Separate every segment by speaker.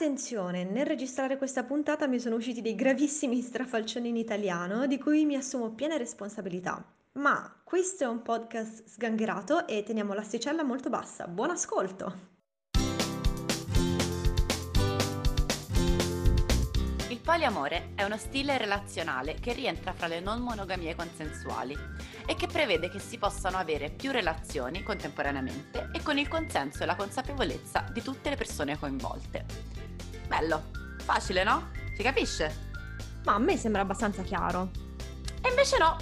Speaker 1: Attenzione, nel registrare questa puntata mi sono usciti dei gravissimi strafalcioni in italiano di cui mi assumo piena responsabilità. Ma questo è un podcast sgangherato e teniamo l'asticella molto bassa. Buon ascolto!
Speaker 2: Poliamore è uno stile relazionale che rientra fra le non monogamie consensuali e che prevede che si possano avere più relazioni contemporaneamente e con il consenso e la consapevolezza di tutte le persone coinvolte. Bello, facile no? Si capisce?
Speaker 1: Ma a me sembra abbastanza chiaro.
Speaker 2: E invece no,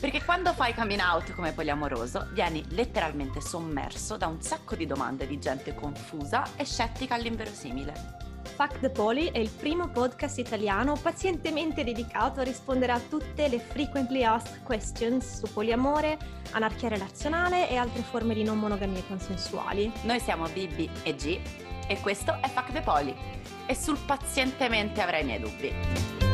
Speaker 2: perché quando fai coming out come poliamoroso vieni letteralmente sommerso da un sacco di domande di gente confusa e scettica all'inverosimile.
Speaker 1: Fuck the Poly è il primo podcast italiano pazientemente dedicato a rispondere a tutte le frequently asked questions su poliamore, anarchia relazionale e altre forme di non monogamie consensuali.
Speaker 2: Noi siamo Bibi e G e questo è Fuck the Poly e sul pazientemente avrai i miei dubbi.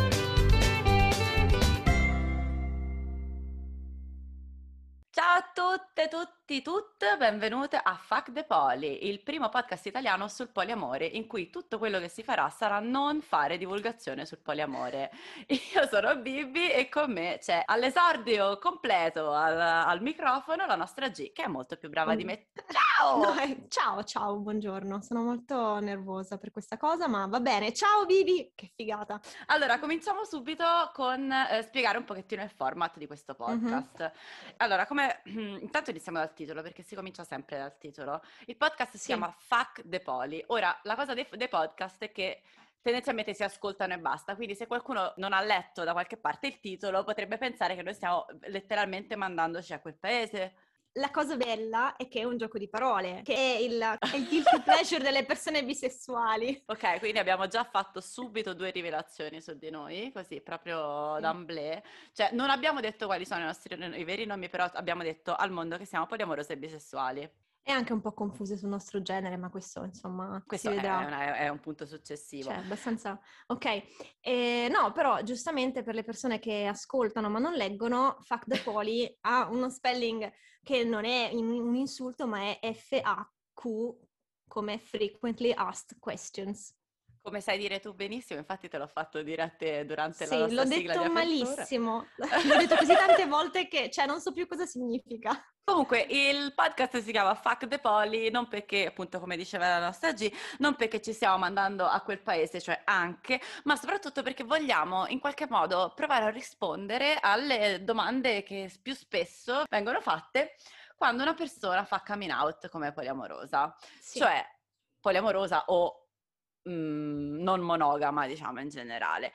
Speaker 2: Tutte, tutti, tutte, benvenute a Fuck the Poly, il primo podcast italiano sul poliamore in cui tutto quello che si farà sarà non fare divulgazione sul poliamore. Io sono Bibi e con me c'è all'esordio completo al, al microfono la nostra G che è molto più brava di me. Ciao!
Speaker 1: No, eh, ciao, ciao, buongiorno. Sono molto nervosa per questa cosa, ma va bene. Ciao Bibi, che figata.
Speaker 2: Allora, cominciamo subito con eh, spiegare un pochettino il format di questo podcast. Mm-hmm. Allora, come intanto iniziamo dal titolo perché si comincia sempre dal titolo. Il podcast si sì. chiama Fuck the Poli. Ora, la cosa dei, dei podcast è che tendenzialmente si ascoltano e basta. Quindi se qualcuno non ha letto da qualche parte il titolo, potrebbe pensare che noi stiamo letteralmente mandandoci a quel paese
Speaker 1: la cosa bella è che è un gioco di parole, che è il, è il guilty pleasure delle persone bisessuali.
Speaker 2: Ok, quindi abbiamo già fatto subito due rivelazioni su di noi, così proprio sì. d'amblè. Cioè, non abbiamo detto quali sono i nostri i veri nomi, però abbiamo detto al mondo che siamo poliamorosi e bisessuali.
Speaker 1: E anche un po' confuse sul nostro genere, ma questo insomma
Speaker 2: questo
Speaker 1: si vedrà.
Speaker 2: È, una, è, un punto successivo.
Speaker 1: Cioè, abbastanza... Ok, eh, no, però giustamente per le persone che ascoltano ma non leggono, Fuck the Poly ha uno spelling che non è un insulto ma è F-A-Q come Frequently Asked Questions.
Speaker 2: Come sai dire tu benissimo, infatti te l'ho fatto dire a te durante
Speaker 1: sì,
Speaker 2: la nostra
Speaker 1: sigla Sì, l'ho detto malissimo. l'ho detto così tante volte che, cioè, non so più cosa significa.
Speaker 2: Comunque, il podcast si chiama Fuck the Poly, non perché, appunto, come diceva la nostra G, non perché ci stiamo mandando a quel paese, cioè anche, ma soprattutto perché vogliamo in qualche modo provare a rispondere alle domande che più spesso vengono fatte quando una persona fa coming out come poliamorosa. Sì. Cioè, poliamorosa o mh, mhmm, non monogama, diciamo in generale.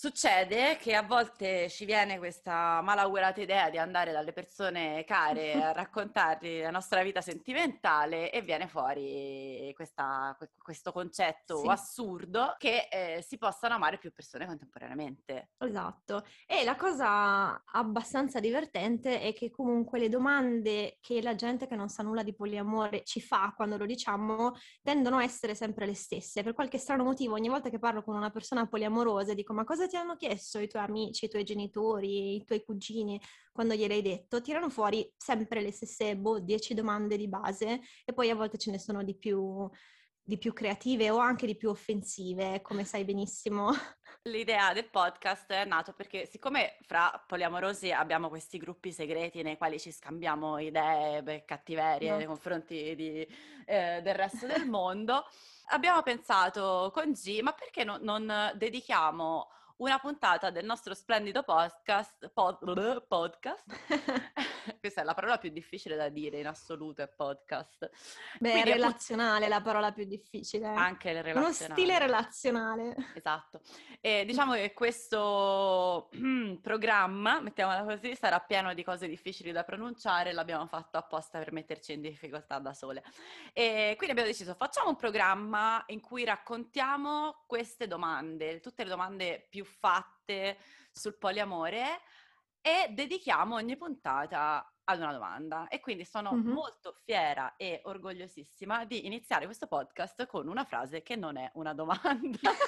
Speaker 2: Succede che a volte ci viene questa malaugurata idea di andare dalle persone care a raccontargli la nostra vita sentimentale e viene fuori questa, questo concetto sì. assurdo che eh, si possano amare più persone contemporaneamente.
Speaker 1: Esatto. E la cosa abbastanza divertente è che comunque le domande che la gente che non sa nulla di poliamore ci fa quando lo diciamo tendono a essere sempre le stesse. Per qualche strano motivo, ogni volta che parlo con una persona poliamorosa dico ma cosa ti hanno chiesto i tuoi amici, i tuoi genitori, i tuoi cugini quando gliel'hai detto, tirano fuori sempre le stesse boh, 10 domande di base e poi a volte ce ne sono di più di più creative o anche di più offensive, come sai benissimo.
Speaker 2: L'idea del podcast è nato perché siccome fra poliamorosi abbiamo questi gruppi segreti nei quali ci scambiamo idee e cattiverie no. nei confronti di, eh, del resto del mondo, abbiamo pensato con G, ma perché no, non dedichiamo una puntata del nostro splendido podcast, pod, podcast. questa è la parola più difficile da dire in assoluto, è podcast.
Speaker 1: Beh, Quindi, relazionale è la parola più difficile.
Speaker 2: Anche il relazionale.
Speaker 1: Uno stile relazionale.
Speaker 2: Esatto. E diciamo che questo programma, mettiamola così, sarà pieno di cose difficili da pronunciare, l'abbiamo fatto apposta per metterci in difficoltà da sole. E quindi abbiamo deciso, facciamo un programma in cui raccontiamo queste domande, tutte le domande più fatte sul poliamore e dedichiamo ogni puntata ad una domanda. E quindi sono mm-hmm. molto fiera e orgogliosissima di iniziare questo podcast con una frase che non è una domanda.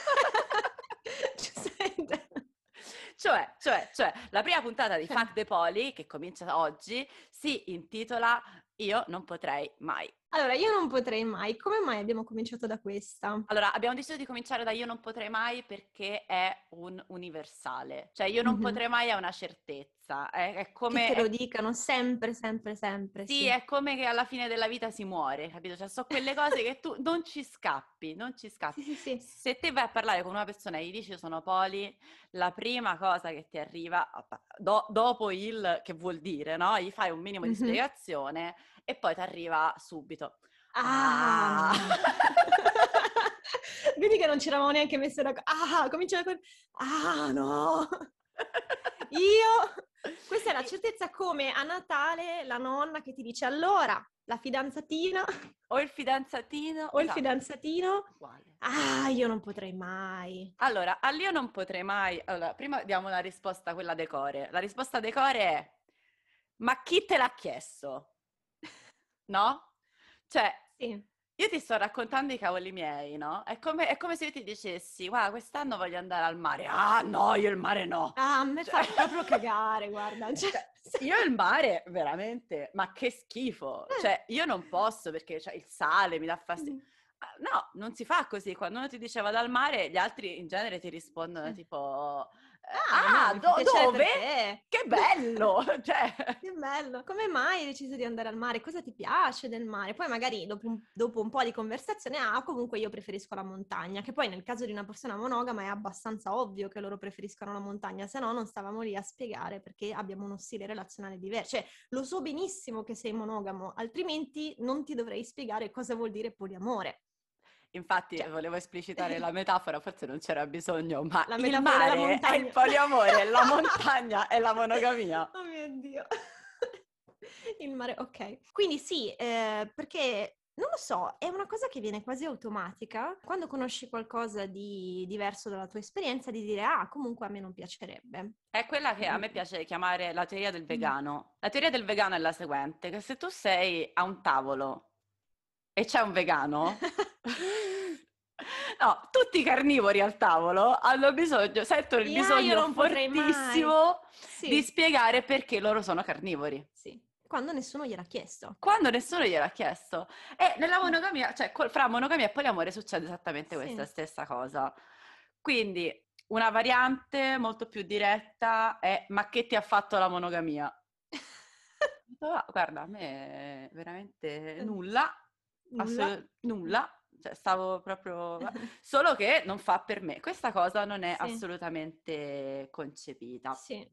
Speaker 2: cioè, cioè, cioè, la prima puntata di Fuck the Poly, che comincia oggi, si intitola Io non potrei mai.
Speaker 1: Allora, io non potrei mai. Come mai abbiamo cominciato da questa?
Speaker 2: Allora, abbiamo deciso di cominciare da io non potrei mai perché è un universale. Cioè, io non mm-hmm. potrei mai è una certezza. È, è come...
Speaker 1: Che te lo dicano sempre, sempre, sempre.
Speaker 2: Sì, sì, è come che alla fine della vita si muore, capito? Cioè, sono quelle cose che tu non ci scappi, non ci scappi.
Speaker 1: Sì, sì, sì.
Speaker 2: Se te vai a parlare con una persona e gli dici sono poli, la prima cosa che ti arriva, do, dopo il che vuol dire, no? Gli fai un minimo di mm-hmm. spiegazione e poi ti arriva subito.
Speaker 1: Ah! ah. Vedi che non ci eravamo neanche messe d'accordo. Ah, comincia con... Ah, no! Io... Questa è la certezza come a Natale la nonna che ti dice allora, la fidanzatina...
Speaker 2: O il fidanzatino.
Speaker 1: O esatto. il fidanzatino. Uguale. Ah, io non potrei mai.
Speaker 2: Allora, all'io non potrei mai... Allora, prima diamo la risposta, quella decore. La risposta decore è... Ma chi te l'ha chiesto? No? Cioè, sì. io ti sto raccontando i cavoli miei, no? È come, è come se io ti dicessi, guarda, quest'anno voglio andare al mare. Ah, no, io il mare no.
Speaker 1: Ah, a me cioè... fa proprio cagare, guarda. Cioè...
Speaker 2: cioè io il mare, veramente, ma che schifo. Eh. Cioè, io non posso perché cioè, il sale mi dà fastidio. Mm. No, non si fa così. Quando uno ti diceva dal mare, gli altri in genere ti rispondono mm. tipo Ah, ah do- dove? Che bello! cioè...
Speaker 1: Che bello! Come mai hai deciso di andare al mare? Cosa ti piace del mare? Poi magari dopo un, dopo un po' di conversazione, ah, comunque io preferisco la montagna, che poi nel caso di una persona monogama è abbastanza ovvio che loro preferiscano la montagna, se no non stavamo lì a spiegare perché abbiamo uno stile relazionale diverso. Cioè, lo so benissimo che sei monogamo, altrimenti non ti dovrei spiegare cosa vuol dire poliamore.
Speaker 2: Infatti cioè. volevo esplicitare la metafora, forse non c'era bisogno, ma la il mare è il poliamore, la montagna è la monogamia.
Speaker 1: Oh mio Dio. il mare, ok. Quindi sì, eh, perché non lo so, è una cosa che viene quasi automatica quando conosci qualcosa di diverso dalla tua esperienza di dire ah, comunque a me non piacerebbe.
Speaker 2: È quella che a me piace chiamare la teoria del vegano. La teoria del vegano è la seguente, che se tu sei a un tavolo e c'è un vegano, no, tutti i carnivori al tavolo hanno bisogno, sentono il yeah, bisogno fortissimo sì. di spiegare perché loro sono carnivori.
Speaker 1: Sì. Quando nessuno gliel'ha chiesto.
Speaker 2: Quando nessuno gliel'ha chiesto. E nella monogamia, cioè fra monogamia e poliamore succede esattamente questa sì. stessa cosa. Quindi una variante molto più diretta è ma che ti ha fatto la monogamia? Guarda, a me veramente nulla nulla. Assolut- nulla. Cioè, stavo proprio... Solo che non fa per me. Questa cosa non è sì. assolutamente concepita.
Speaker 1: Sì.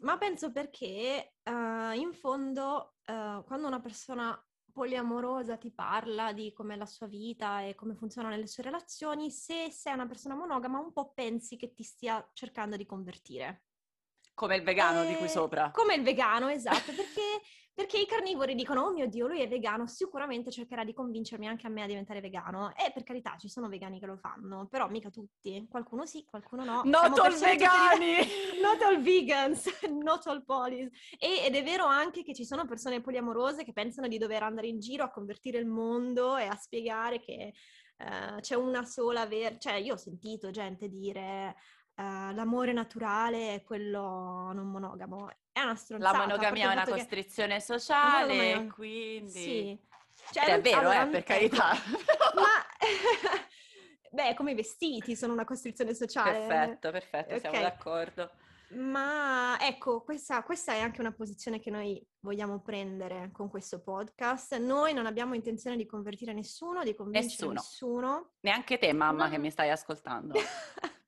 Speaker 1: Ma penso perché uh, in fondo uh, quando una persona poliamorosa ti parla di com'è la sua vita e come funzionano le sue relazioni, se sei una persona monogama un po' pensi che ti stia cercando di convertire.
Speaker 2: Come il vegano e... di qui sopra.
Speaker 1: Come il vegano, esatto, perché perché i carnivori dicono, oh mio Dio, lui è vegano, sicuramente cercherà di convincermi anche a me a diventare vegano. E per carità, ci sono vegani che lo fanno, però mica tutti. Qualcuno sì, qualcuno no.
Speaker 2: Not all vegani!
Speaker 1: not all vegans, not all polis. E, ed è vero anche che ci sono persone poliamorose che pensano di dover andare in giro a convertire il mondo e a spiegare che uh, c'è una sola vera... Cioè, io ho sentito gente dire... Uh, l'amore naturale è quello non monogamo è una stronzata.
Speaker 2: La monogamia è una costrizione che... sociale, monogamia... quindi... Sì. Cioè, è vero, allora, eh, per carità.
Speaker 1: Ma... Beh, come i vestiti sono una costrizione sociale.
Speaker 2: Perfetto, perfetto, okay. siamo d'accordo.
Speaker 1: Ma ecco, questa, questa, è anche una posizione che noi vogliamo prendere con questo podcast. Noi non abbiamo intenzione di convertire nessuno, di convincere nessuno. nessuno.
Speaker 2: Neanche te, mamma, Ma... che mi stai ascoltando.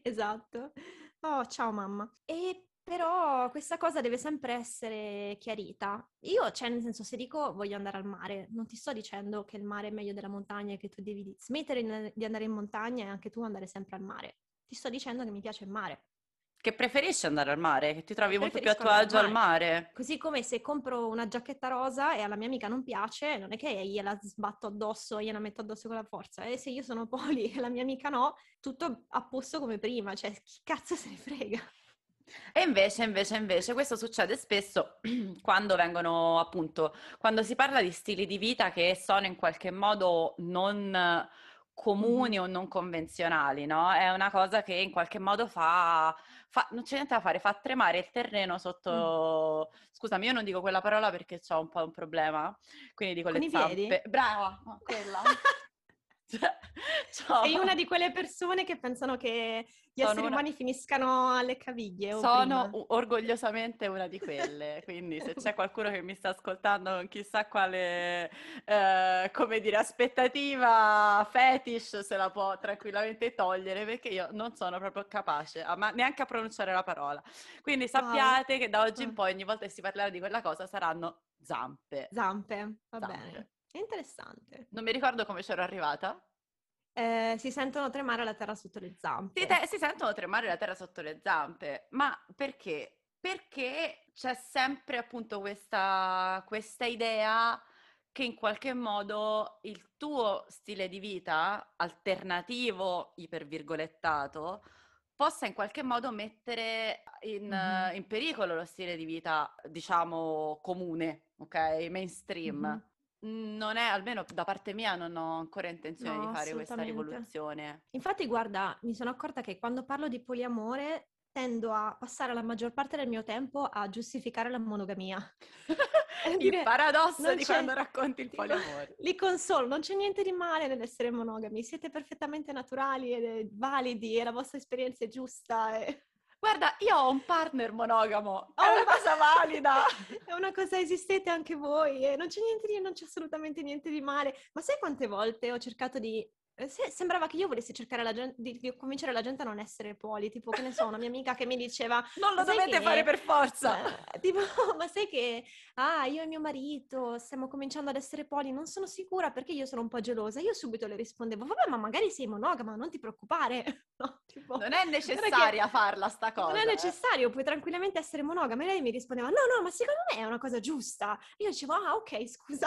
Speaker 1: esatto. Oh, ciao mamma. E però questa cosa deve sempre essere chiarita. Io, cioè, nel senso, se dico voglio andare al mare, non ti sto dicendo che il mare è meglio della montagna e che tu devi smettere di andare in montagna e anche tu andare sempre al mare. Ti sto dicendo che mi piace il mare.
Speaker 2: Che preferisci andare al mare, che ti trovi molto più a tuo agio al mare.
Speaker 1: Così come se compro una giacchetta rosa e alla mia amica non piace, non è che gliela sbatto addosso, gliela metto addosso con la forza. E se io sono poli e la mia amica no, tutto a posto come prima, cioè chi cazzo se ne frega.
Speaker 2: E invece, invece, invece, questo succede spesso quando vengono, appunto, quando si parla di stili di vita che sono in qualche modo non comuni o non convenzionali, no? È una cosa che in qualche modo fa, fa, non c'è niente da fare, fa tremare il terreno sotto... Mm. Scusami, io non dico quella parola perché ho un po' un problema, quindi dico
Speaker 1: Con
Speaker 2: le zampe.
Speaker 1: piedi?
Speaker 2: Brava, no, quella. Cioè,
Speaker 1: Sei una di quelle persone che pensano che gli
Speaker 2: Sono
Speaker 1: esseri
Speaker 2: una-
Speaker 1: umani finiscano alle caviglie
Speaker 2: Sono
Speaker 1: prima.
Speaker 2: orgogliosamente una di quelle, quindi se c'è qualcuno che mi sta ascoltando con chissà quale, eh, come dire, aspettativa fetish, se la può tranquillamente togliere, perché io non sono proprio capace, a- ma neanche a pronunciare la parola. Quindi
Speaker 1: Wow.
Speaker 2: sappiate che da oggi in
Speaker 1: Ah.
Speaker 2: poi, ogni volta che si parlerà di quella cosa, saranno zampe.
Speaker 1: Zampe, va
Speaker 2: Zampe.
Speaker 1: bene. È interessante.
Speaker 2: Non mi ricordo come c'ero arrivata.
Speaker 1: Eh, si sentono tremare la terra sotto le zampe.
Speaker 2: Si, te- si sentono tremare la terra sotto le zampe, ma perché? Perché c'è sempre appunto questa, questa idea che in qualche modo il tuo stile di vita alternativo, ipervirgolettato, possa in qualche modo mettere in,
Speaker 1: Mhm.
Speaker 2: eh, in pericolo lo stile di vita, diciamo, comune, ok? Mainstream.
Speaker 1: Mhm.
Speaker 2: Non è, almeno da parte mia, non ho ancora intenzione
Speaker 1: No,
Speaker 2: di fare questa rivoluzione.
Speaker 1: Infatti, guarda, mi sono accorta che quando parlo di poliamore tendo a passare la maggior parte del mio tempo a giustificare la monogamia.
Speaker 2: Il
Speaker 1: dire,
Speaker 2: paradosso di quando racconti il poliamore.
Speaker 1: Li consolo, non c'è niente di male nell'essere monogami, siete perfettamente naturali e validi e la vostra esperienza è giusta. e-
Speaker 2: Guarda, io ho un partner monogamo, è
Speaker 1: Oh,
Speaker 2: una cosa valida.
Speaker 1: È una cosa, esistete anche voi e non c'è niente di, non c'è assolutamente niente di male. Ma sai quante volte ho cercato di... eh, se- sembrava che io volessi cercare la gente, di, di convincere la gente a non essere poli, tipo, che ne so, una mia amica che mi diceva...
Speaker 2: Non lo
Speaker 1: "Sai
Speaker 2: dovete
Speaker 1: che-
Speaker 2: fare per forza.
Speaker 1: eh, tipo, ma sai che, ah, io e mio marito stiamo cominciando ad essere poli, non sono sicura perché io sono un po' gelosa. Io subito le rispondevo, vabbè, ma magari sei monogama, non ti preoccupare. No, tipo,
Speaker 2: Non è necessaria farla sta cosa.
Speaker 1: Non è
Speaker 2: eh.
Speaker 1: necessario, puoi tranquillamente essere monogama. E lei mi rispondeva, no, no, ma secondo me è una cosa giusta. Io dicevo, ah, ok, scusa.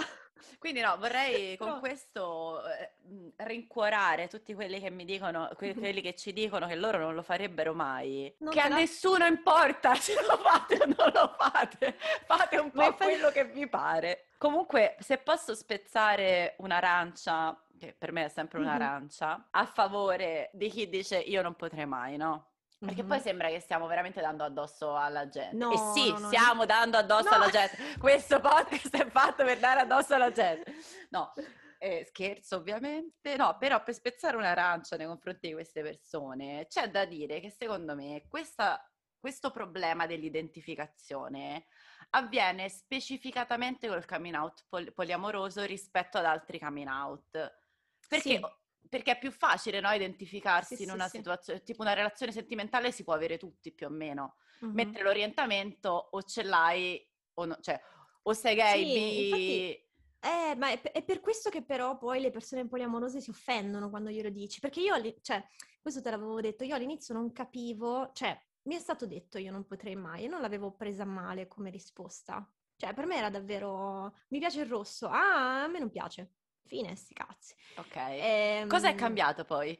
Speaker 2: Quindi no, vorrei con
Speaker 1: Però-
Speaker 2: questo eh, mh, rincuorare tutti quelli che mi dicono, que- quelli che ci dicono che loro non lo farebbero mai.
Speaker 1: Non
Speaker 2: che a
Speaker 1: la-
Speaker 2: nessuno importa se lo fate o non lo fate. Fate un po'
Speaker 1: infatti-
Speaker 2: quello che vi pare. Comunque, se posso spezzare un'arancia, che per me è sempre un'arancia, a favore di chi dice io non potrei mai, no? Perché
Speaker 1: Mhm.
Speaker 2: poi sembra che stiamo veramente dando addosso alla gente.
Speaker 1: No,
Speaker 2: e sì,
Speaker 1: no, no,
Speaker 2: stiamo dando addosso alla gente. Questo podcast è fatto per dare addosso alla gente. No, eh, scherzo ovviamente. No, però per spezzare un'arancia nei confronti di queste persone, c'è da dire che secondo me questa- questo problema dell'identificazione avviene specificatamente col coming out pol- poliamoroso rispetto ad altri coming out. Perché,
Speaker 1: Sì.
Speaker 2: Perché è più facile no, identificarsi
Speaker 1: Sì,
Speaker 2: in una
Speaker 1: sì.
Speaker 2: situazione, tipo una relazione sentimentale si può avere tutti più o meno,
Speaker 1: Mhm.
Speaker 2: mentre l'orientamento o ce l'hai o no, cioè o sei gay, bi-
Speaker 1: infatti- Eh, ma è, è per questo che però poi le persone poliamorose si offendono quando glielo dici, perché io, cioè, questo te l'avevo detto, io all'inizio non capivo, cioè, mi è stato detto io non potrei mai e non l'avevo presa male come risposta. Cioè, per me era davvero, mi piace il rosso, ah, a me non piace, fine, sti cazzi.
Speaker 2: Ok. Cosa è
Speaker 1: Ehm,
Speaker 2: cambiato poi?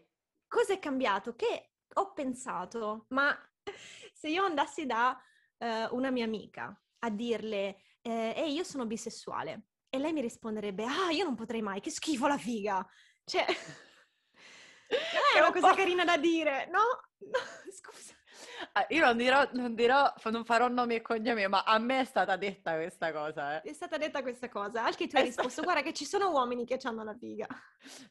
Speaker 1: Cosa è cambiato? Che ho pensato, ma se io andassi da eh, una mia amica a dirle, eh, ehi, io sono bisessuale, e lei mi risponderebbe, ah, io non potrei mai, che schifo la figa. Cioè, è una
Speaker 2: un
Speaker 1: cosa carina da dire, no? No, scusa.
Speaker 2: Ah, io non dirò, non dirò, non farò nomi e cognomi, ma a me è stata detta questa cosa, eh.
Speaker 1: È stata detta questa cosa, anche tu hai
Speaker 2: È
Speaker 1: risposto,
Speaker 2: stata-
Speaker 1: guarda che ci sono uomini che hanno la figa.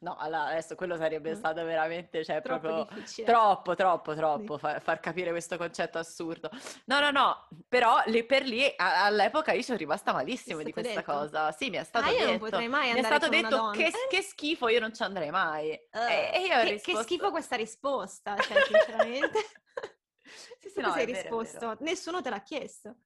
Speaker 2: No, allora adesso quello sarebbe
Speaker 1: Mm.
Speaker 2: stato veramente, cioè
Speaker 1: Troppo
Speaker 2: proprio
Speaker 1: difficile.
Speaker 2: troppo, troppo, troppo
Speaker 1: Sì.
Speaker 2: fa- far capire questo concetto assurdo. No, no, no, però lì per lì a- all'epoca io sono rimasta malissimo di questa
Speaker 1: detto?
Speaker 2: cosa. Sì, mi è stato
Speaker 1: Ah, io non
Speaker 2: detto.
Speaker 1: potrei mai
Speaker 2: Mi è
Speaker 1: andare
Speaker 2: stato detto
Speaker 1: donna.
Speaker 2: che,
Speaker 1: Eh.
Speaker 2: che schifo, io non ci andrei mai. E, e io ho
Speaker 1: che, che
Speaker 2: risposto-
Speaker 1: schifo questa risposta, cioè, sinceramente.
Speaker 2: Sì, sì, no, è vero,
Speaker 1: risposto? Nessuno te l'ha chiesto.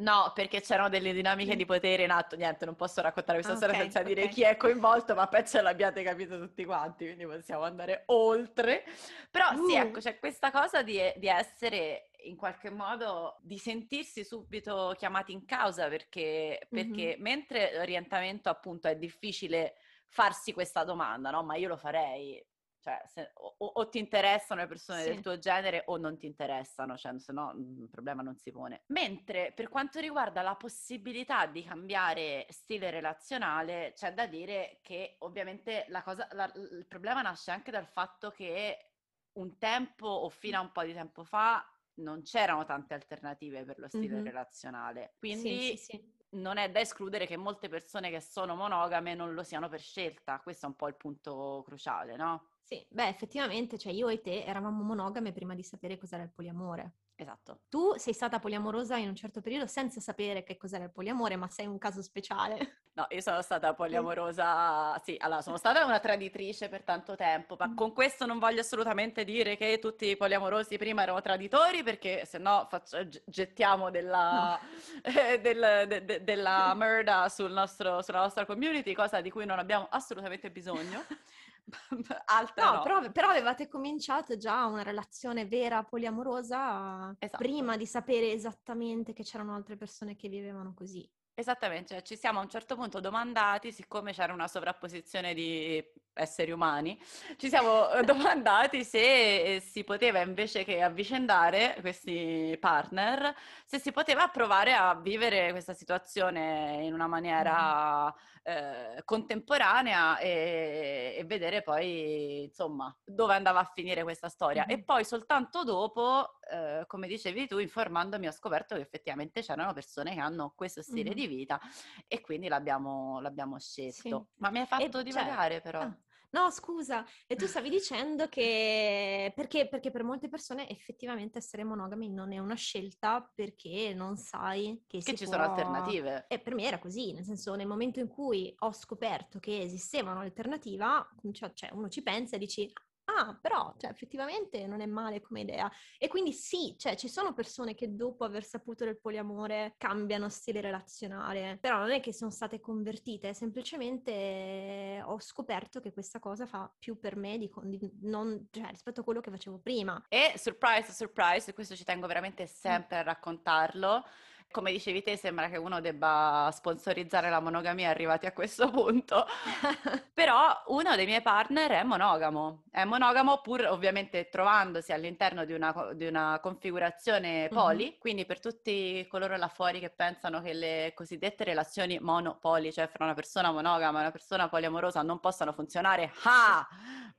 Speaker 2: No, perché c'erano delle dinamiche
Speaker 1: Mm.
Speaker 2: di potere in atto. Niente, non posso raccontare questa
Speaker 1: Ah,
Speaker 2: storia senza dire
Speaker 1: ok.
Speaker 2: chi è coinvolto, ma penso l'abbiate capito tutti quanti, quindi possiamo andare oltre. Però sì,
Speaker 1: Uh.
Speaker 2: ecco, c'è questa cosa di, di essere in qualche modo, di sentirsi subito chiamati in causa, perché, perché mentre l'orientamento appunto è difficile farsi questa domanda, no? Ma io lo farei. Cioè, se- o, o- ti interessano le persone del
Speaker 1: Sì.
Speaker 2: tuo genere o non ti interessano, cioè, se no mm, il problema non si pone. Mentre per quanto riguarda la possibilità di cambiare stile relazionale, c'è da dire che ovviamente la cosa, la- il problema nasce anche dal fatto che un tempo o fino a un po' di tempo fa non c'erano tante alternative per lo stile
Speaker 1: Mhm.
Speaker 2: relazionale. Quindi
Speaker 1: sì, sì.
Speaker 2: non è da escludere che molte persone che sono monogame non lo siano per scelta. Questo è un po' il punto cruciale, no?
Speaker 1: Sì, beh, effettivamente, cioè io e te eravamo monogame prima di sapere cos'era il poliamore.
Speaker 2: Esatto.
Speaker 1: Tu sei stata poliamorosa in un certo periodo senza sapere che cos'era il poliamore, ma sei un caso speciale.
Speaker 2: No, io sono stata poliamorosa, sì, allora sono stata una traditrice per tanto tempo, ma con questo non voglio assolutamente dire che tutti i poliamorosi prima erano traditori, perché se no faccio- gettiamo della, eh, del- de- de- della merda sul nostro- sulla nostra community, cosa di cui non abbiamo assolutamente bisogno. Altra
Speaker 1: No,
Speaker 2: no.
Speaker 1: però, però avevate cominciato già una relazione vera poliamorosa
Speaker 2: Esatto.
Speaker 1: prima di sapere esattamente che c'erano altre persone che vivevano così.
Speaker 2: Esattamente, cioè ci siamo a un certo punto domandati, siccome c'era una sovrapposizione di esseri umani, ci siamo eh, domandati se eh, si poteva invece che avvicendare questi partner, se si poteva provare a vivere questa situazione in una maniera eh, contemporanea e, e vedere poi, insomma, dove andava a finire questa storia. E
Speaker 1: Mhm.
Speaker 2: poi soltanto dopo, eh, come dicevi tu, informandomi ho scoperto che effettivamente c'erano persone che hanno questo stile
Speaker 1: Mhm.
Speaker 2: di vita e quindi l'abbiamo, l'abbiamo scelto.
Speaker 1: Sì.
Speaker 2: Ma mi hai fatto
Speaker 1: cioè,
Speaker 2: divagare però.
Speaker 1: ah, no, scusa, e tu stavi dicendo che perché, perché per molte persone effettivamente essere monogami non è una scelta perché non sai che,
Speaker 2: Che ci
Speaker 1: può...
Speaker 2: sono alternative.
Speaker 1: E per me era così, nel senso nel momento in cui ho scoperto che esisteva un'alternativa, cioè, cioè, uno ci pensa e dici ah, però cioè, effettivamente non è male come idea. E quindi sì, cioè, ci sono persone che dopo aver saputo del poliamore cambiano stile relazionale, però non è che sono state convertite, semplicemente ho scoperto che questa cosa fa più per me di, di non, cioè, rispetto a quello che facevo prima.
Speaker 2: E surprise, surprise, questo ci tengo veramente sempre a raccontarlo. Come dicevi te, sembra che uno debba sponsorizzare la monogamia arrivati a questo punto. Però uno dei miei partner è monogamo. È monogamo pur ovviamente trovandosi all'interno di una, di una configurazione poli. Quindi per tutti coloro là fuori che pensano che le cosiddette relazioni monopoli, cioè fra una persona monogama e una persona poliamorosa, non possano funzionare, ah!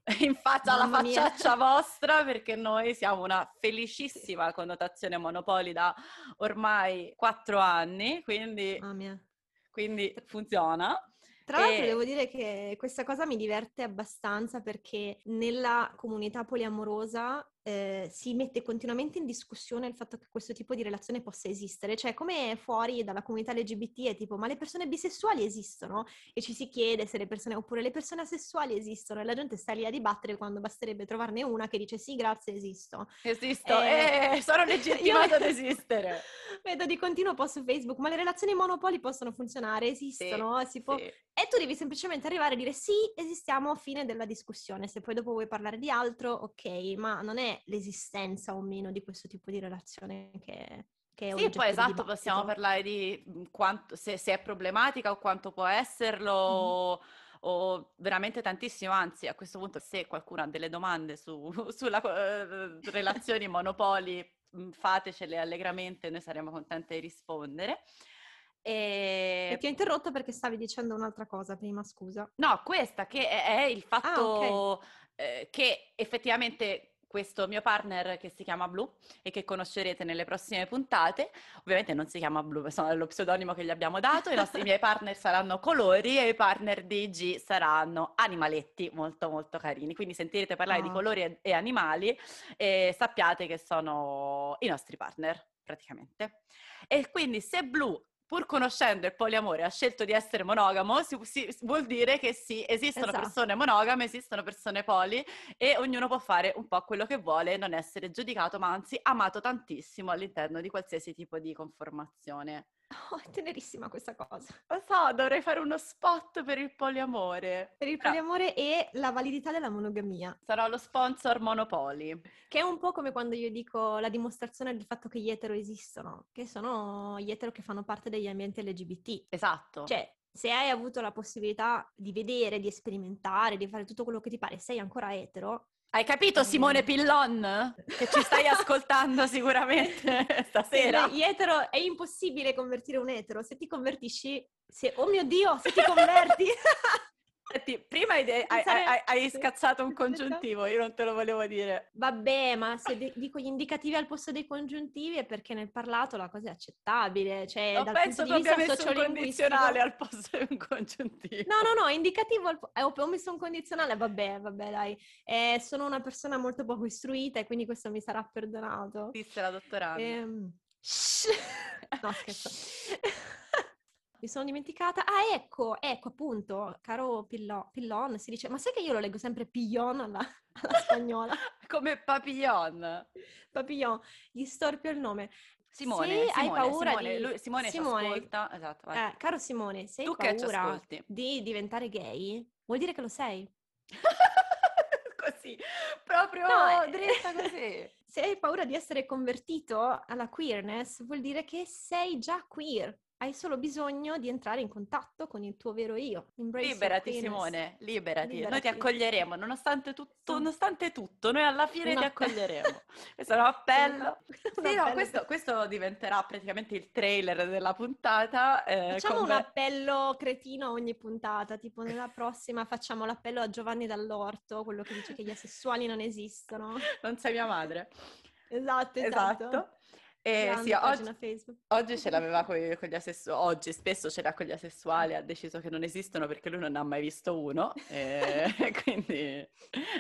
Speaker 2: In faccia alla
Speaker 1: Mamma mia.
Speaker 2: facciaccia vostra, perché noi siamo una felicissima connotazione monopoli da ormai quattro anni, quindi,
Speaker 1: mia.
Speaker 2: quindi funziona.
Speaker 1: Tra l'altro
Speaker 2: E-
Speaker 1: devo dire che questa cosa mi diverte abbastanza perché nella comunità poliamorosa eh, si mette continuamente in discussione il fatto che questo tipo di relazione possa esistere, cioè come fuori dalla comunità LGBT è tipo ma le persone bisessuali esistono? E ci si chiede se le persone, oppure le persone asessuali esistono e la gente sta lì a dibattere quando basterebbe trovarne una che dice sì grazie esisto.
Speaker 2: Esisto,
Speaker 1: Eh,
Speaker 2: e sono legittimato ad esistere.
Speaker 1: Vedo di continuo post su Facebook, ma le relazioni monopoli possono funzionare, esistono, si può...
Speaker 2: sì.
Speaker 1: E tu devi semplicemente arrivare a dire sì, esistiamo, fine della discussione. Se poi dopo vuoi parlare di altro, ok, ma non è l'esistenza o meno di questo tipo di relazione che, che è
Speaker 2: Sì, poi
Speaker 1: di
Speaker 2: esatto, possiamo
Speaker 1: dibattito.
Speaker 2: parlare di mh, quanto, se, se è problematica o quanto può esserlo, o, o veramente tantissimo. Anzi, a questo punto, se qualcuno ha delle domande su, sulla eh, relazioni monopoli, mh, fatecele allegramente, noi saremo contenti di rispondere.
Speaker 1: E
Speaker 2: E...
Speaker 1: ti ho interrotto perché stavi dicendo un'altra cosa prima, scusa.
Speaker 2: No, questa che è, il
Speaker 1: Ah,
Speaker 2: fatto eh, che effettivamente questo mio partner che si chiama Blue e che conoscerete nelle prossime puntate, ovviamente non si chiama Blue, è lo pseudonimo che gli abbiamo dato, i nostri miei partner saranno colori e i partner di G saranno animaletti molto molto carini, quindi sentirete parlare di
Speaker 1: Ah.
Speaker 2: colori e, e animali e sappiate che sono i nostri partner praticamente. E quindi se Blue pur conoscendo il poliamore, ha scelto di essere monogamo, si, si- vuol dire che sì, esistono
Speaker 1: Esatto.
Speaker 2: persone monogame, esistono persone poli e ognuno può fare un po' quello che vuole, non essere giudicato, ma anzi amato tantissimo all'interno di qualsiasi tipo di conformazione.
Speaker 1: Oh, è tenerissima questa cosa.
Speaker 2: Lo so, dovrei fare uno spot per il poliamore.
Speaker 1: Per il
Speaker 2: Però
Speaker 1: poliamore e la validità della monogamia.
Speaker 2: sarò lo sponsor Monopoli.
Speaker 1: Che è un po' come quando io dico la dimostrazione del fatto che gli etero esistono, che sono gli etero che fanno parte degli ambienti LGBT.
Speaker 2: Esatto.
Speaker 1: Cioè, se hai avuto la possibilità di vedere, di sperimentare, di fare tutto quello che ti pare, sei ancora etero,
Speaker 2: Hai capito Simone Pillon? Che ci stai ascoltando sicuramente stasera.
Speaker 1: gli etero è impossibile convertire un etero. Se ti convertisci, se, oh mio Dio, se ti converti,
Speaker 2: Senti, prima hai, hai, hai, hai scazzato un congiuntivo, io non te lo volevo dire.
Speaker 1: Vabbè, ma se de- dico gli indicativi al posto dei congiuntivi è perché nel parlato la cosa è accettabile. Cioè,
Speaker 2: non penso tu abbia messo un condizionale al posto di un congiuntivo.
Speaker 1: No, no, no, indicativo al po- eh, ho messo un condizionale, vabbè, vabbè, dai. Eh, sono una persona molto poco istruita e quindi questo mi sarà perdonato.
Speaker 2: Disse la dottoranda.
Speaker 1: Ehm... no, scherzo. mi sono dimenticata. Ah, ecco, ecco appunto, caro Pillon, Pillon, si dice, ma sai che io lo leggo sempre Pillon alla, alla spagnola?
Speaker 2: Come Papillon.
Speaker 1: Papillon, gli storpio il nome.
Speaker 2: Simone,
Speaker 1: se
Speaker 2: Simone,
Speaker 1: hai paura
Speaker 2: Simone,
Speaker 1: di...
Speaker 2: lui, Simone,
Speaker 1: Simone,
Speaker 2: ascolta. Esatto,
Speaker 1: eh, caro Simone, se hai
Speaker 2: tu
Speaker 1: paura di diventare gay, vuol dire che lo sei.
Speaker 2: così, proprio
Speaker 1: no,
Speaker 2: dritta così.
Speaker 1: Se hai paura di essere convertito alla queerness, vuol dire che sei già queer hai solo bisogno di entrare in contatto con il tuo vero io.
Speaker 2: Embrace liberati Simone, liberati. liberati. Noi ti accoglieremo, nonostante tutto, nonostante tutto noi alla fine no. ti accoglieremo. questo è un appello. Sì, sì, no, questo, questo, diventerà praticamente il trailer della puntata.
Speaker 1: Eh, facciamo come... un appello cretino a ogni puntata, tipo nella prossima facciamo l'appello a Giovanni Dall'Orto, quello che dice che gli asessuali non esistono.
Speaker 2: Non sei mia madre.
Speaker 1: Esatto, esatto. esatto.
Speaker 2: Eh, sì, oggi, oggi, ce l'aveva con, gli asessuali, oggi spesso ce l'ha con gli asessuali, ha deciso che non esistono perché lui non ne ha mai visto uno, e quindi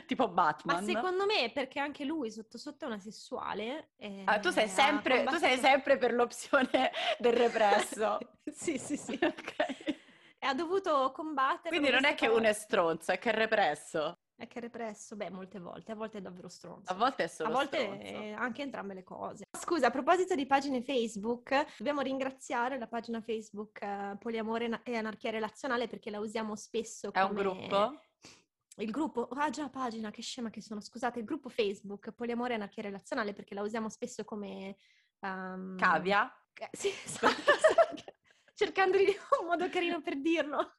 Speaker 2: tipo Batman.
Speaker 1: Ma secondo me perché anche lui sotto sotto è un asessuale.
Speaker 2: Ah, tu, sei sempre, tu sei sempre per l'opzione del represso.
Speaker 1: sì, sì, sì. E ha dovuto combattere.
Speaker 2: Quindi non è che uno è stronzo, è che è represso.
Speaker 1: È che è represso, beh, molte volte, a volte è davvero stronzo.
Speaker 2: A volte è solo
Speaker 1: A volte
Speaker 2: stronzo.
Speaker 1: anche entrambe le cose. Scusa, a proposito di pagine Facebook, dobbiamo ringraziare la pagina Facebook uh, Poliamore e Anarchia Relazionale perché la usiamo spesso come...
Speaker 2: È un gruppo?
Speaker 1: Il gruppo, ah già, pagina, che scema che sono, scusate, il gruppo Facebook Poliamore e Anarchia Relazionale perché la usiamo spesso come...
Speaker 2: Um... Cavia?
Speaker 1: Sì, esatto, cercando di un modo carino per dirlo.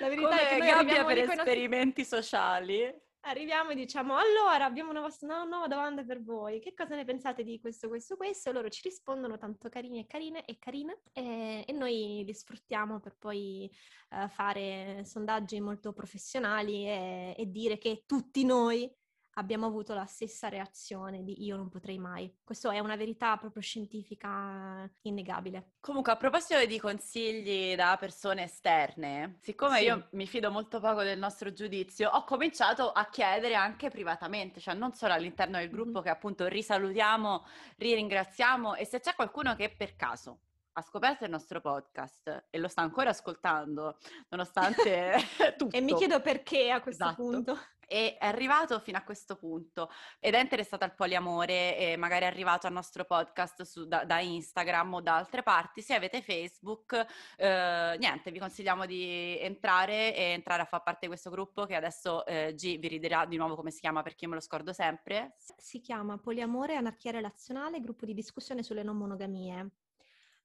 Speaker 2: La verità Come è che noi gabbia per esperimenti nostri... sociali.
Speaker 1: Arriviamo e diciamo, allora abbiamo una, vostra, una, nuova domanda per voi, che cosa ne pensate di questo, questo, questo? E loro ci rispondono tanto carini e carine e carine e, e noi li sfruttiamo per poi uh, fare sondaggi molto professionali e, e dire che tutti noi abbiamo avuto la stessa reazione di io non potrei mai. Questo è una verità proprio scientifica innegabile.
Speaker 2: Comunque, a proposito di consigli da persone esterne, siccome sì. io mi fido molto poco del nostro giudizio, ho cominciato a chiedere anche privatamente, cioè non solo all'interno del gruppo mm-hmm. che appunto risalutiamo, riringraziamo e se c'è qualcuno che per caso ha scoperto il nostro podcast e lo sta ancora ascoltando, nonostante tutto.
Speaker 1: E mi chiedo perché a questo
Speaker 2: esatto.
Speaker 1: punto.
Speaker 2: E è arrivato fino a questo punto ed è interessato al poliamore e magari è arrivato al nostro podcast su, da, da, Instagram o da altre parti. Se avete Facebook, eh, niente, vi consigliamo di entrare e entrare a far parte di questo gruppo che adesso eh, G vi ridirà di nuovo come si chiama perché io me lo scordo sempre.
Speaker 1: Si chiama Poliamore Anarchia Relazionale, gruppo di discussione sulle non monogamie.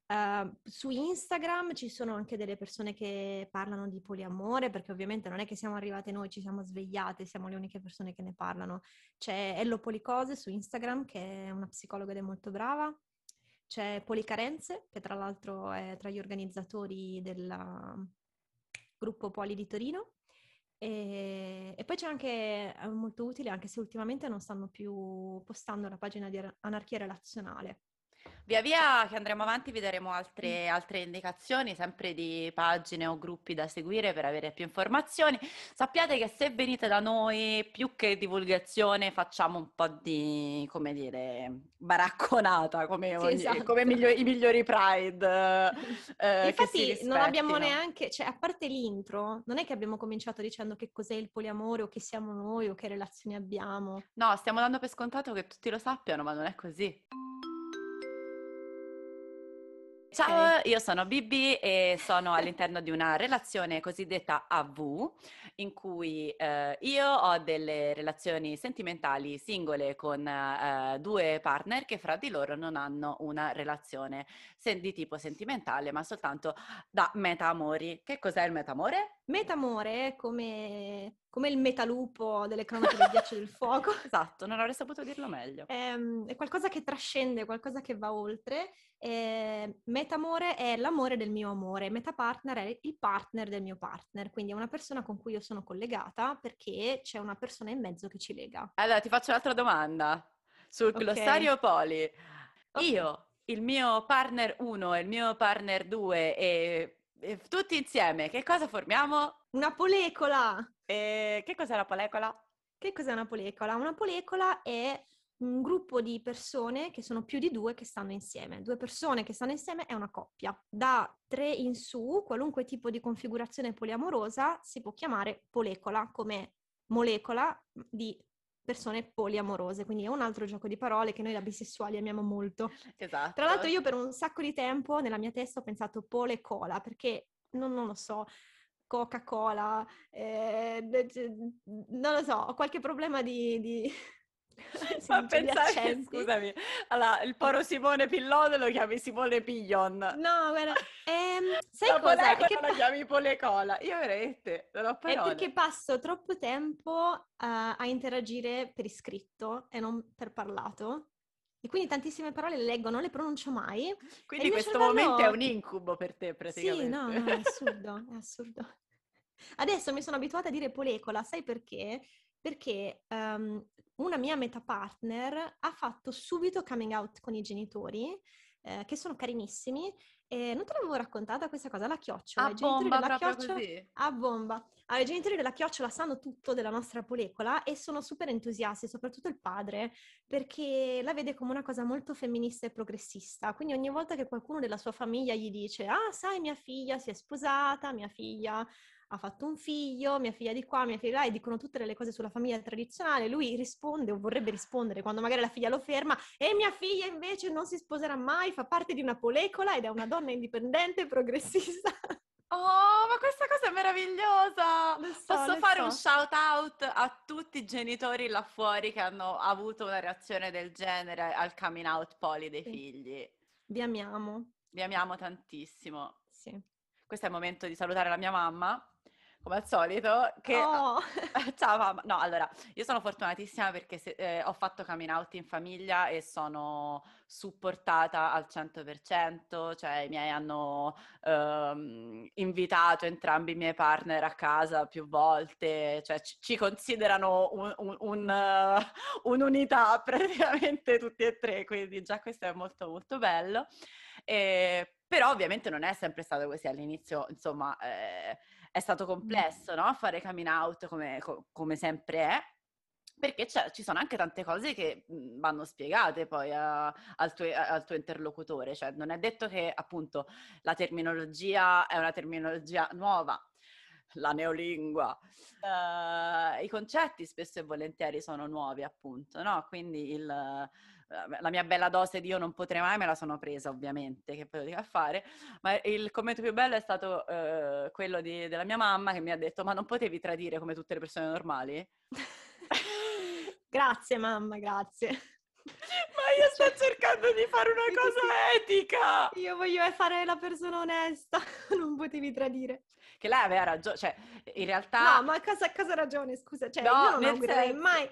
Speaker 1: Uh, su Instagram ci sono anche delle persone che parlano di poliamore, perché ovviamente non è che siamo arrivate noi, ci siamo svegliate, siamo le uniche persone che ne parlano. C'è Ello Policose su Instagram, che è una psicologa ed è molto brava. C'è Policarenze, che tra l'altro è tra gli organizzatori del gruppo Poli di Torino. E, e, poi c'è anche, è molto utile, anche se ultimamente non stanno più postando la pagina di anarchia relazionale
Speaker 2: Via via che andremo avanti vi daremo altre, altre, indicazioni, sempre di pagine o gruppi da seguire per avere più informazioni. Sappiate che se venite da noi, più che divulgazione, facciamo un po' di, come dire, baracconata, come, sì, ogni, esatto. come migliori, i migliori Pride.
Speaker 1: Eh, Infatti non abbiamo neanche, cioè a parte l'intro, non è che abbiamo cominciato dicendo che cos'è il poliamore o che siamo noi o che relazioni abbiamo.
Speaker 2: No, stiamo dando per scontato che tutti lo sappiano, ma non è così. Ciao, io sono Bibi e sono all'interno di una relazione cosiddetta AV, in cui eh, io ho delle relazioni sentimentali singole con eh, due partner che fra di loro non hanno una relazione di tipo sentimentale, ma soltanto da metamori. Che cos'è il metamore?
Speaker 1: Metamore, come, come il metalupo delle cronache del ghiaccio del fuoco.
Speaker 2: Esatto, non avrei saputo dirlo meglio.
Speaker 1: È, ehm, è qualcosa che trascende, qualcosa che va oltre. E metamore è l'amore del mio amore, metapartner è il partner del mio partner, quindi è una persona con cui io sono collegata perché c'è una persona in mezzo che ci lega.
Speaker 2: Allora ti faccio un'altra domanda sul okay. glossario Poli. Okay. Io, il mio partner 1 e il mio partner 2 e tutti insieme, che cosa formiamo?
Speaker 1: Una polecola!
Speaker 2: E che cos'è la polecola?
Speaker 1: Che cos'è una polecola? Una polecola è un gruppo di persone che sono più di due che stanno insieme. Due persone che stanno insieme è una coppia. Da tre in su, qualunque tipo di configurazione poliamorosa si può chiamare polecola, come molecola di persone poliamorose, quindi è un altro gioco di parole che noi da bisessuali amiamo molto.
Speaker 2: Esatto.
Speaker 1: Tra l'altro io per un sacco di tempo nella mia testa ho pensato pole cola, perché non, non lo so, Coca-Cola, eh, non lo so, ho qualche problema di... di...
Speaker 2: Ma pensare, scusami, allora, il poro Simone Pillone lo chiami Simone Piglion.
Speaker 1: No, guarda, ehm, sai
Speaker 2: la
Speaker 1: cosa?
Speaker 2: Che lo chiami Polecola. Io veramente non ho parole.
Speaker 1: È perché passo troppo tempo uh, a interagire per iscritto e non per parlato. E quindi tantissime parole le leggo, non le pronuncio mai.
Speaker 2: Quindi questo cervello... momento è un incubo per te praticamente.
Speaker 1: Sì, no, no, è assurdo, è assurdo. Adesso mi sono abituata a dire polecola, sai perché? Perché um, una mia meta partner ha fatto subito coming out con i genitori, eh, che sono carinissimi, e non te l'avevo raccontata questa cosa, la chiocciola.
Speaker 2: A I bomba, della chiocciola,
Speaker 1: così. A bomba. Allora, I genitori della chiocciola sanno tutto della nostra polecola e sono super entusiasti, soprattutto il padre, perché la vede come una cosa molto femminista e progressista. Quindi ogni volta che qualcuno della sua famiglia gli dice, ah, sai, mia figlia si è sposata, mia figlia ha fatto un figlio, mia figlia di qua, mia figlia di là, e dicono tutte le cose sulla famiglia tradizionale. Lui risponde o vorrebbe rispondere quando magari la figlia lo ferma, e mia figlia invece non si sposerà mai, fa parte di una polecola ed è una donna indipendente e progressista.
Speaker 2: Oh, ma questa cosa è meravigliosa!
Speaker 1: So,
Speaker 2: Posso fare
Speaker 1: so.
Speaker 2: un shout out a tutti i genitori là fuori che hanno avuto una reazione del genere al coming out poli dei sì. figli.
Speaker 1: Vi amiamo.
Speaker 2: Vi amiamo tantissimo.
Speaker 1: Sì.
Speaker 2: Questo è il momento di salutare la mia mamma come al solito, che...
Speaker 1: Oh.
Speaker 2: Ciao mamma! No, allora, io sono fortunatissima perché se, eh, ho fatto coming out in famiglia e sono supportata al 100%, cioè i miei hanno ehm, invitato entrambi i miei partner a casa più volte, cioè ci, ci considerano un, un, un, uh, un'unità praticamente tutti e tre, quindi già questo è molto molto bello. E, però ovviamente non è sempre stato così all'inizio, insomma... Eh, è stato complesso, no? Fare coming out come, come sempre è, perché ci sono anche tante cose che mhmm, vanno spiegate poi a, al, tuo, al, tuo, interlocutore, cioè non è detto che appunto la terminologia è una terminologia nuova, la neolingua, uh, i concetti spesso e volentieri sono nuovi appunto, no? Quindi il la mia bella dose di io non potrei mai me la sono presa ovviamente, che poi lo dico a fare, ma il commento più bello è stato eh, quello di, della mia mamma che mi ha detto ma non potevi tradire come tutte le persone normali?
Speaker 1: grazie mamma, grazie.
Speaker 2: Ma io sto cercando di fare una cosa etica!
Speaker 1: Io voglio fare la persona onesta, non potevi tradire.
Speaker 2: Che lei aveva ragione, cioè in realtà...
Speaker 1: No, ma cosa, cosa ragione, scusa? Cioè, no, io non augurerei senso... mai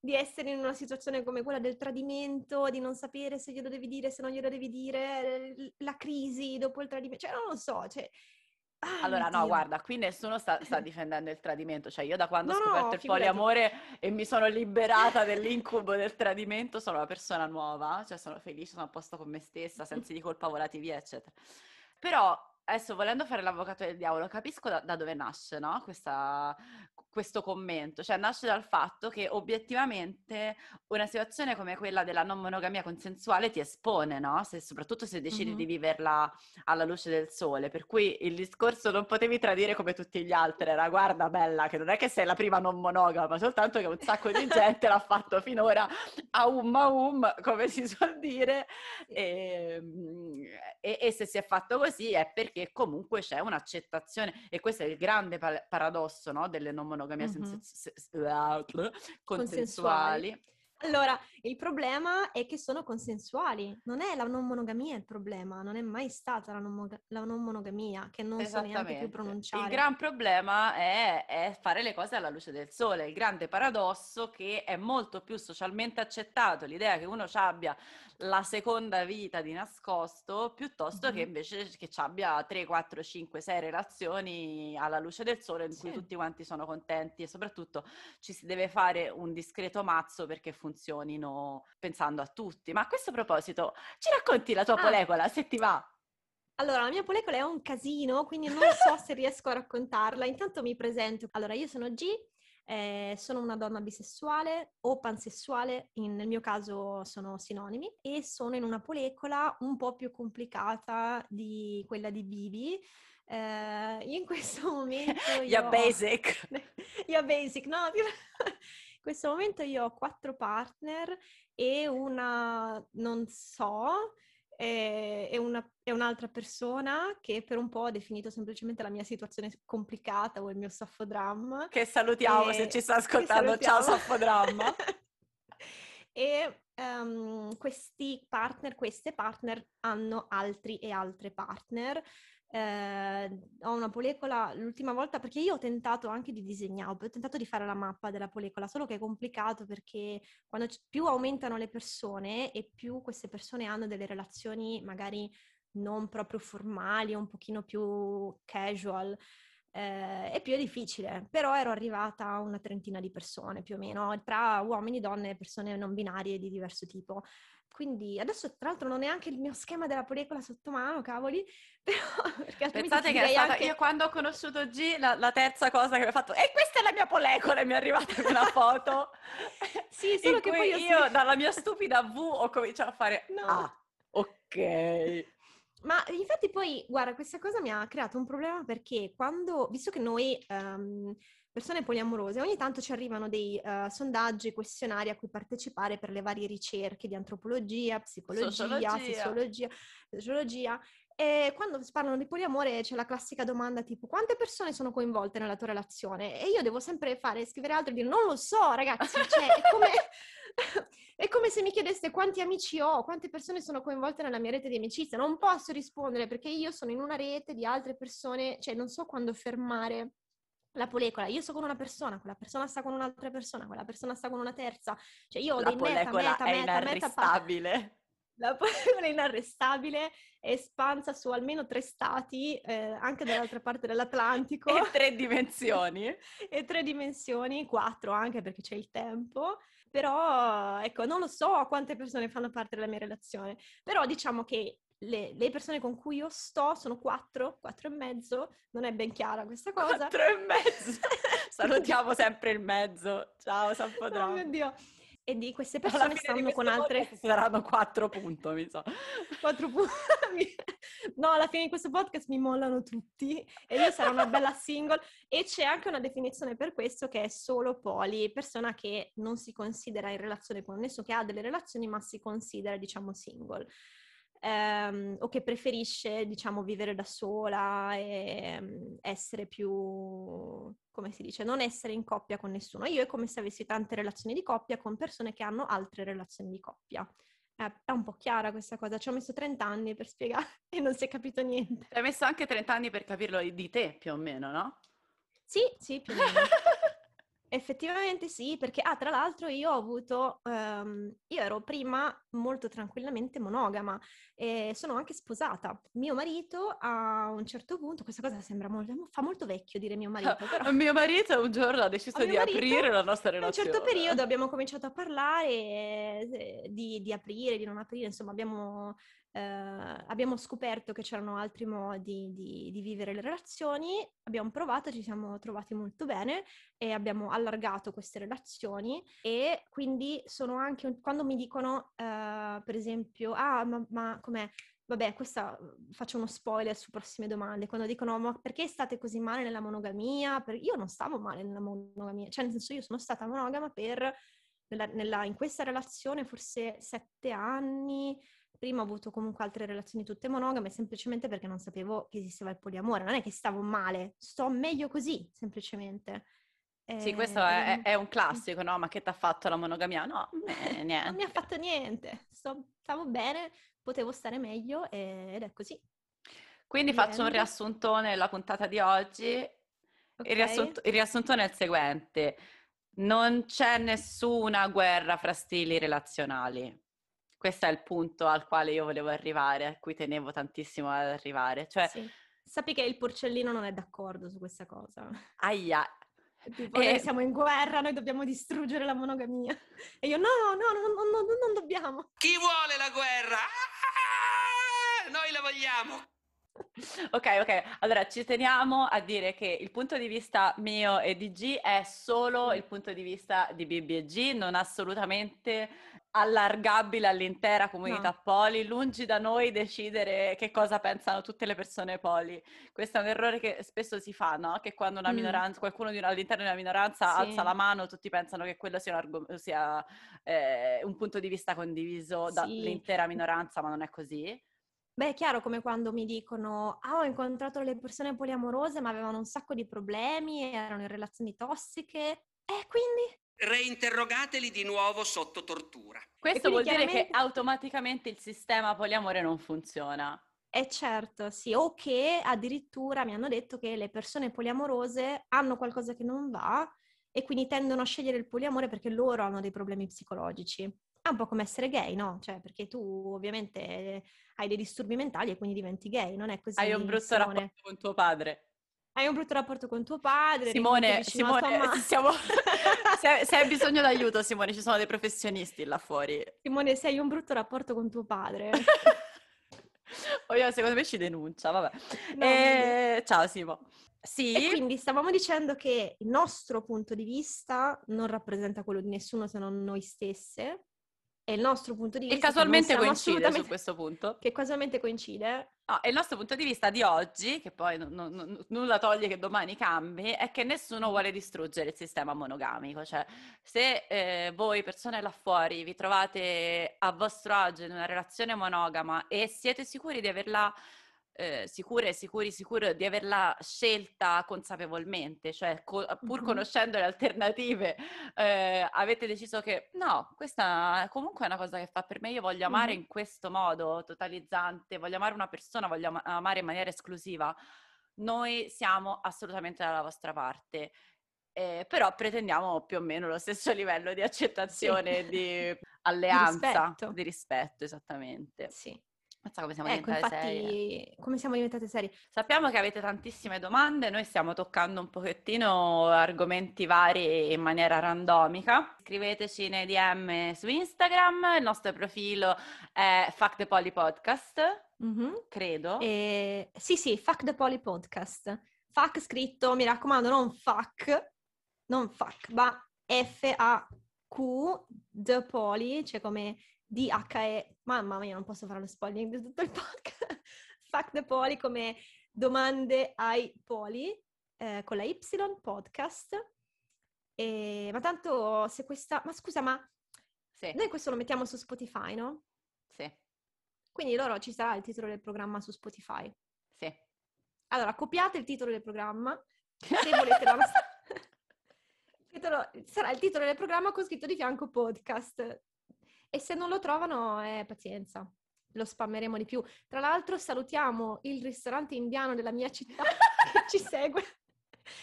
Speaker 1: di essere in una situazione come quella del tradimento, di non sapere se glielo devi dire, se non glielo devi dire, la crisi dopo il tradimento, cioè non lo so, cioè...
Speaker 2: Ah, allora, no, guarda, qui nessuno sta, sta, difendendo il tradimento, cioè io da quando no, ho scoperto no, il poliamore e mi sono liberata dell'incubo del tradimento sono una persona nuova, cioè sono felice, sono a posto con me stessa, sensi di colpa volati via, eccetera. Però adesso volendo fare l'avvocato del diavolo, capisco da, da dove nasce, no? Questa, questo commento, cioè nasce dal fatto che obiettivamente una situazione come quella della non monogamia consensuale ti espone, no? Se, soprattutto se decidi mm-hmm. di viverla alla luce del sole, per cui il discorso non potevi tradire come tutti gli altri, era guarda bella che non è che sei la prima non monogama, soltanto che un sacco di gente l'ha fatto finora a um a um, come si suol dire, e, ehm, e, e se si è fatto così è perché comunque c'è un'accettazione e questo è il grande paradosso no? delle non monogamie mm-hmm. sens- consensuali. consensuali.
Speaker 1: Allora, il problema è che sono consensuali, non è la non monogamia il problema, non è mai stata la non, mo- la non monogamia, che non so neanche più pronunciare.
Speaker 2: Il gran problema è, è, fare le cose alla luce del sole, il grande paradosso che è molto più socialmente accettato l'idea che uno abbia la seconda vita di nascosto piuttosto mm-hmm. che invece che ci abbia 3, 4, 5, 6 relazioni alla luce del sole in cui tutti quanti sono contenti e soprattutto ci si deve fare un discreto mazzo perché funzionino pensando a tutti. Ma a questo proposito, ci racconti la tua ah. polecola se ti va?
Speaker 1: Allora, la mia polecola è un casino, quindi non so se riesco a raccontarla. Intanto mi presento. Allora, io sono G, eh, sono una donna bisessuale o pansessuale, in, nel mio caso sono sinonimi, e sono in una polecola un po' più complicata di quella di Bibi. Eh, in questo momento... Io...
Speaker 2: yeah, basic!
Speaker 1: yeah, basic, no? In questo momento io ho quattro partner e una, non so, e, una, e, un'altra persona che per un po' ha definito semplicemente la mia situazione complicata o il mio soffodramma.
Speaker 2: Che salutiamo e, se ci sta ascoltando, ciao soffodramma!
Speaker 1: e um, questi partner, queste partner hanno altri e altre partner eh, ho una polecola l'ultima volta perché io ho tentato anche di disegnare, ho tentato di fare la mappa della polecola, solo che è complicato perché quando c- più aumentano le persone e più queste persone hanno delle relazioni magari non proprio formali, un pochino più casual, eh, è più difficile, però ero arrivata a una trentina di persone più o meno, tra uomini, donne e persone non binarie di diverso tipo. Quindi adesso tra l'altro non è anche il mio schema della polecola sotto mano, cavoli,
Speaker 2: però Pensate che è stata, anche... io quando ho conosciuto G, la, la, terza cosa che ho fatto, e questa è la mia polecola, e mi è arrivata una foto.
Speaker 1: sì, solo che poi io,
Speaker 2: io dalla mia stupida V ho cominciato a fare, no. ah, ok.
Speaker 1: Ma infatti poi, guarda, questa cosa mi ha creato un problema perché quando, visto che noi um, persone poliamorose, ogni tanto ci arrivano dei uh, sondaggi, questionari a cui partecipare per le varie ricerche di antropologia, psicologia, sociologia, sessuologia, sociologia. E quando si parlano di poliamore c'è la classica domanda tipo quante persone sono coinvolte nella tua relazione? E io devo sempre fare, scrivere altro e dire non lo so ragazzi, cioè è come, è come se mi chiedeste quanti amici ho, quante persone sono coinvolte nella mia rete di amicizia. Non posso rispondere perché io sono in una rete di altre persone, cioè non so quando fermare la polecola, io sto con una persona, quella persona sta con un'altra persona, quella persona sta con una terza, cioè io ho
Speaker 2: la
Speaker 1: dei meta, meta,
Speaker 2: è
Speaker 1: meta,
Speaker 2: inarrestabile.
Speaker 1: meta, la polecola è inarrestabile, è espansa su almeno tre stati, eh, anche dall'altra parte dell'Atlantico.
Speaker 2: E tre dimensioni.
Speaker 1: e tre dimensioni, quattro anche perché c'è il tempo. Però, ecco, non lo so quante persone fanno parte della mia relazione, però diciamo che le, le, persone con cui io sto sono quattro, quattro e mezzo, non è ben chiara questa cosa.
Speaker 2: Quattro e mezzo! Salutiamo sempre il mezzo. Ciao, San
Speaker 1: Oh mio Dio! E di queste persone stanno con altre...
Speaker 2: Saranno quattro punti, mi sa.
Speaker 1: Quattro punti. no, alla fine di questo podcast mi mollano tutti e io sarò una bella single. E c'è anche una definizione per questo che è solo poli, persona che non si considera in relazione con nessuno, che ha delle relazioni ma si considera, diciamo, single ehm, o che preferisce, diciamo, vivere da sola e um, essere più, come si dice, non essere in coppia con nessuno. Io è come se avessi tante relazioni di coppia con persone che hanno altre relazioni di coppia. È un po' chiara questa cosa, ci ho messo 30 anni per spiegare e non si è capito niente.
Speaker 2: Ci hai messo anche 30 anni per capirlo di te, più o meno, no?
Speaker 1: Sì, sì, più o meno. Effettivamente sì, perché ah, tra l'altro io ho avuto, um, io ero prima molto tranquillamente monogama e sono anche sposata. Mio marito a un certo punto, questa cosa sembra molto, fa molto vecchio dire mio marito, però...
Speaker 2: mio marito un giorno ha deciso di marito, aprire la nostra relazione.
Speaker 1: A un certo periodo abbiamo cominciato a parlare eh, di, di aprire, di non aprire, insomma abbiamo abbiamo scoperto che c'erano altri modi di, di, vivere le relazioni, abbiamo provato, ci siamo trovati molto bene e abbiamo allargato queste relazioni e quindi sono anche, quando mi dicono eh, per esempio, ah ma, ma com'è? Vabbè, questa faccio uno spoiler su prossime domande. Quando dicono ma perché state così male nella monogamia? Per... Io non stavo male nella monogamia, cioè nel senso io sono stata monogama per nella, nella, in questa relazione forse sette anni, prima ho avuto comunque altre relazioni tutte monogame, semplicemente perché non sapevo che esisteva il poliamore. Non è che stavo male, sto meglio così, semplicemente.
Speaker 2: Sì, questo è, è, un classico, no? Ma che ti ha fatto la monogamia? No, eh, niente.
Speaker 1: non mi ha fatto niente. Sto, stavo bene, potevo stare meglio ed è così.
Speaker 2: Quindi faccio un riassuntone della puntata di oggi. Okay. Il, riassunto, il riassuntone è il seguente. Non c'è nessuna guerra fra stili relazionali. Questo è il punto al quale io volevo arrivare, a cui tenevo tantissimo ad arrivare. Cioè, sì.
Speaker 1: Sappi che il porcellino non è d'accordo su questa cosa.
Speaker 2: Aia.
Speaker 1: Tipo, e... siamo in guerra, noi dobbiamo distruggere la monogamia. E io no, no, no, no, no non dobbiamo.
Speaker 3: Chi vuole la guerra? Ah, noi la vogliamo.
Speaker 2: Ok, ok. Allora ci teniamo a dire che il punto di vista mio e di G è solo il punto di vista di BB e G, non assolutamente allargabile all'intera comunità no. poli, lungi da noi decidere che cosa pensano tutte le persone poli. Questo è un errore che spesso si fa, no? Che quando una mm. minoranza, qualcuno una, all'interno di una minoranza sì. alza la mano, tutti pensano che quello sia un, argom- sia, eh, un punto di vista condiviso sì. dall'intera minoranza, ma non è così.
Speaker 1: Beh, è chiaro come quando mi dicono, ah, ho incontrato le persone poliamorose ma avevano un sacco di problemi, erano in relazioni tossiche. E quindi?
Speaker 3: Reinterrogateli di nuovo sotto tortura.
Speaker 2: Questo vuol chiaramente... dire che automaticamente il sistema poliamore non funziona.
Speaker 1: Eh certo, sì, o che addirittura mi hanno detto che le persone poliamorose hanno qualcosa che non va e quindi tendono a scegliere il poliamore perché loro hanno dei problemi psicologici. È un po' come essere gay, no? Cioè, perché tu ovviamente hai dei disturbi mentali e quindi diventi gay, non è così.
Speaker 2: Hai un brutto rapporto con tuo padre.
Speaker 1: Hai un brutto rapporto con tuo padre.
Speaker 2: Simone, Simone siamo... se, se, hai bisogno d'aiuto, Simone, ci sono dei professionisti là fuori.
Speaker 1: Simone, se hai un brutto rapporto con tuo padre.
Speaker 2: oh, io, secondo me ci denuncia, vabbè. No, e... Ciao Simo. Sì.
Speaker 1: E quindi stavamo dicendo che il nostro punto di vista non rappresenta quello di nessuno se non noi stesse e il nostro punto di vista...
Speaker 2: E casualmente coincide su questo punto.
Speaker 1: Che casualmente coincide.
Speaker 2: No, e il nostro punto di vista di oggi, che poi n- n- nulla toglie che domani cambi, è che nessuno vuole distruggere il sistema monogamico. Cioè, se eh, voi persone là fuori vi trovate a vostro agio in una relazione monogama e siete sicuri di averla eh, sicure, sicuri, sicuro di averla scelta consapevolmente, cioè co- pur conoscendo le alternative, eh, avete deciso che no, questa comunque è una cosa che fa per me, io voglio amare in questo modo totalizzante, voglio amare una persona, voglio am- amare in maniera esclusiva, noi siamo assolutamente dalla vostra parte. Eh, però pretendiamo più o meno lo stesso livello di accettazione, sì. di alleanza, di rispetto. di rispetto, esattamente.
Speaker 1: Sì.
Speaker 2: Mazza come siamo ecco, diventate infatti,
Speaker 1: serie. come siamo diventate serie.
Speaker 2: Sappiamo che avete tantissime domande, noi stiamo toccando un pochettino argomenti vari in maniera randomica. Scriveteci nei DM su Instagram, il nostro profilo è Fuck the Poly Podcast, mm-hmm. credo.
Speaker 1: E... Sì, sì, Fuck the Poly Podcast. Fuck scritto, mi raccomando, non fuck, non fuck, ma F-A-Q, the Poly, cioè come D-H-E, mamma mia, non posso fare lo spoiling di tutto il podcast. Fuck the Poli come domande ai poli eh, con la Y podcast. E, ma tanto se questa... Ma scusa, ma sì. noi questo lo mettiamo su Spotify, no?
Speaker 2: Sì.
Speaker 1: Quindi loro ci sarà il titolo del programma su Spotify.
Speaker 2: Sì.
Speaker 1: Allora, copiate il titolo del programma. Se volete la nostra... sarà il titolo del programma con scritto di fianco podcast. E se non lo trovano, eh, pazienza, lo spammeremo di più. Tra l'altro salutiamo il ristorante indiano della mia città che ci segue,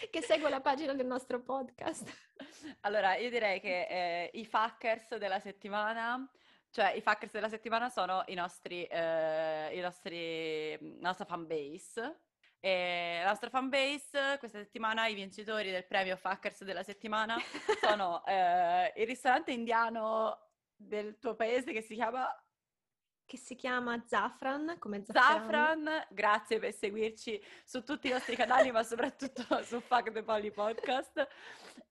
Speaker 1: che segue la pagina del nostro podcast.
Speaker 2: Allora, io direi che eh, i fuckers della settimana... Cioè, i fuckers della settimana sono i nostri, eh, i nostri, la nostra fan base, e la nostra fanbase, questa settimana i vincitori del premio Fuckers della settimana sono eh, il ristorante indiano del tuo paese che si chiama?
Speaker 1: Che si chiama Zafran, come
Speaker 2: Zafran. Zafran, grazie per seguirci su tutti i nostri canali, ma soprattutto su Fuck the Poly Podcast.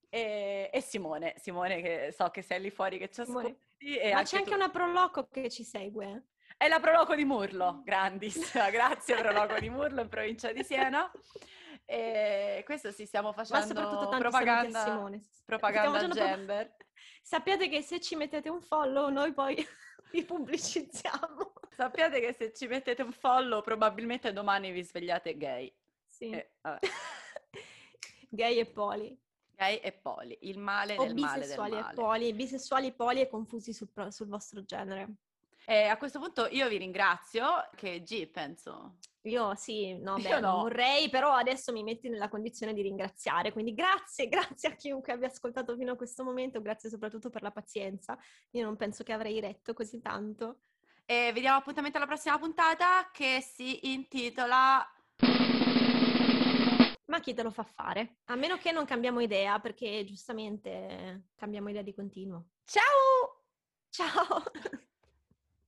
Speaker 2: E, e, Simone, Simone che so che sei lì fuori che ci ascolti.
Speaker 1: ma c'è anche tu. una Proloco che ci segue.
Speaker 2: È la Proloco di Murlo, grandissima, grazie Proloco di Murlo in provincia di Siena. E questo sì, stiamo facendo Ma soprattutto propaganda, Simone. propaganda gender.
Speaker 1: Sappiate che se ci mettete un follow, noi poi vi pubblicizziamo.
Speaker 2: Sappiate che se ci mettete un follow, probabilmente domani vi svegliate gay.
Speaker 1: Sì. Eh, gay e poli.
Speaker 2: Gay e poli, il male
Speaker 1: O
Speaker 2: del male del
Speaker 1: bisessuali e
Speaker 2: male.
Speaker 1: poli, bisessuali, poli e confusi sul, sul vostro genere.
Speaker 2: E a questo punto io vi ringrazio, che G penso.
Speaker 1: Io sì, no,
Speaker 2: Io
Speaker 1: beh, non
Speaker 2: no.
Speaker 1: vorrei, però adesso mi metti nella condizione di ringraziare. Quindi grazie, grazie a chiunque abbia ascoltato fino a questo momento, grazie soprattutto per la pazienza. Io non penso che avrei retto così tanto.
Speaker 2: E vi diamo appuntamento alla prossima puntata che si intitola
Speaker 1: Ma chi te lo fa fare? A meno che non cambiamo idea, perché giustamente cambiamo idea di continuo.
Speaker 2: Ciao!
Speaker 1: Ciao!